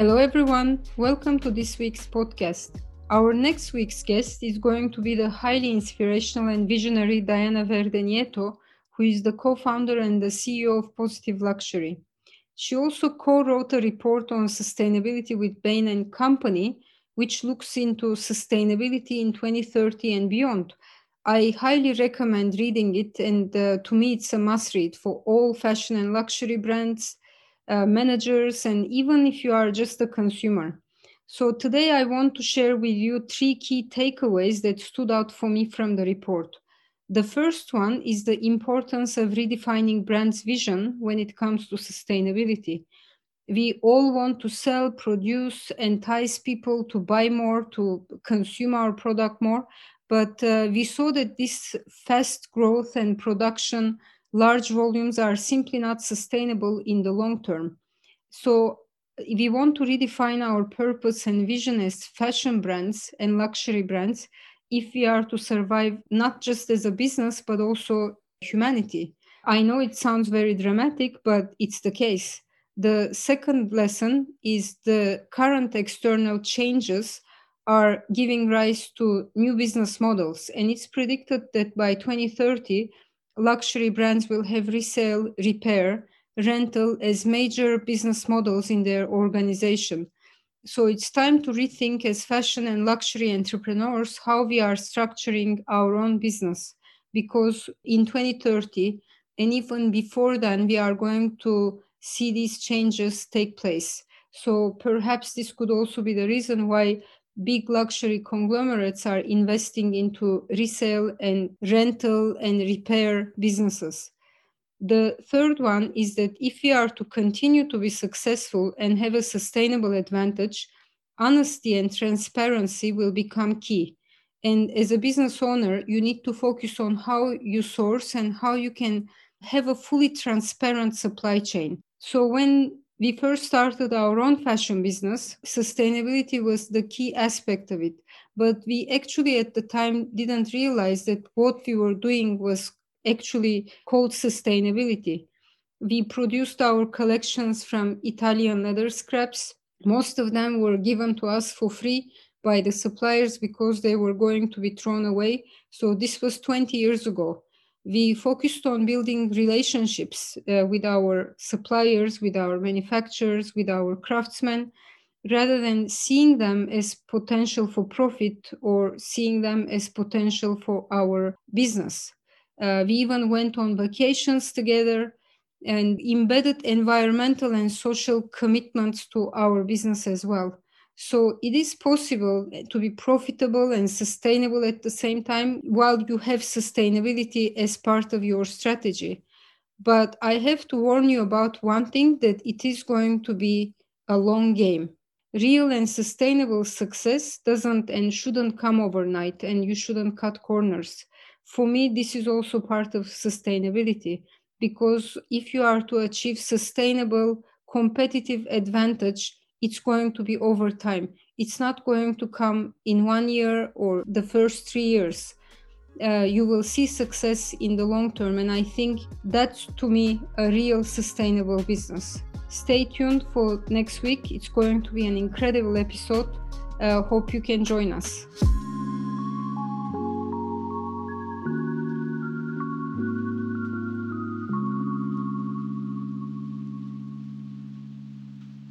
Hello, everyone. Welcome to this week's podcast. Our next week's guest is going to be the highly inspirational and visionary Diana Verde Nieto, who is the co founder and the CEO of Positive Luxury. She also co wrote a report on sustainability with Bain and Company, which looks into sustainability in 2030 and beyond. I highly recommend reading it, and uh, to me, it's a must read for all fashion and luxury brands, uh, managers, and even if you are just a consumer. So, today I want to share with you three key takeaways that stood out for me from the report. The first one is the importance of redefining brands' vision when it comes to sustainability. We all want to sell, produce, entice people to buy more, to consume our product more, but uh, we saw that this fast growth and production, large volumes are simply not sustainable in the long term. So we want to redefine our purpose and vision as fashion brands and luxury brands if we are to survive not just as a business but also humanity. I know it sounds very dramatic, but it's the case. The second lesson is the current external changes are giving rise to new business models. And it's predicted that by 2030, luxury brands will have resale, repair, rental as major business models in their organization. So it's time to rethink as fashion and luxury entrepreneurs how we are structuring our own business. Because in 2030, and even before then, we are going to see these changes take place. So perhaps this could also be the reason why big luxury conglomerates are investing into resale and rental and repair businesses. The third one is that if we are to continue to be successful and have a sustainable advantage, honesty and transparency will become key. And as a business owner, you need to focus on how you source and how you can have a fully transparent supply chain. So when we first started our own fashion business, sustainability was the key aspect of it. But we actually at the time didn't realize that what we were doing was actually called sustainability. We produced our collections from Italian leather scraps. Most of them were given to us for free by the suppliers because they were going to be thrown away. So this was 20 years ago we focused on building relationships uh, with our suppliers, with our manufacturers, with our craftsmen, rather than seeing them as potential for profit or seeing them as potential for our business. Uh, we even went on vacations together and embedded environmental and social commitments to our business as well. So it is possible eh, to be profitable and sustainable at the same time while you have sustainability as part of your strategy. But I have to warn you about one thing that it is going to be a long game. Real and sustainable success doesn't and shouldn't come overnight, and you shouldn't cut corners. For me, this is also part of sustainability because if you are to achieve sustainable competitive advantage, it's going to be over time. It's not going to come in one year or the first three years. Uh, you will see success in the long term. And I think that's to me a real sustainable business. Stay tuned for next week. It's going to be an incredible episode. Uh, hope you can join us.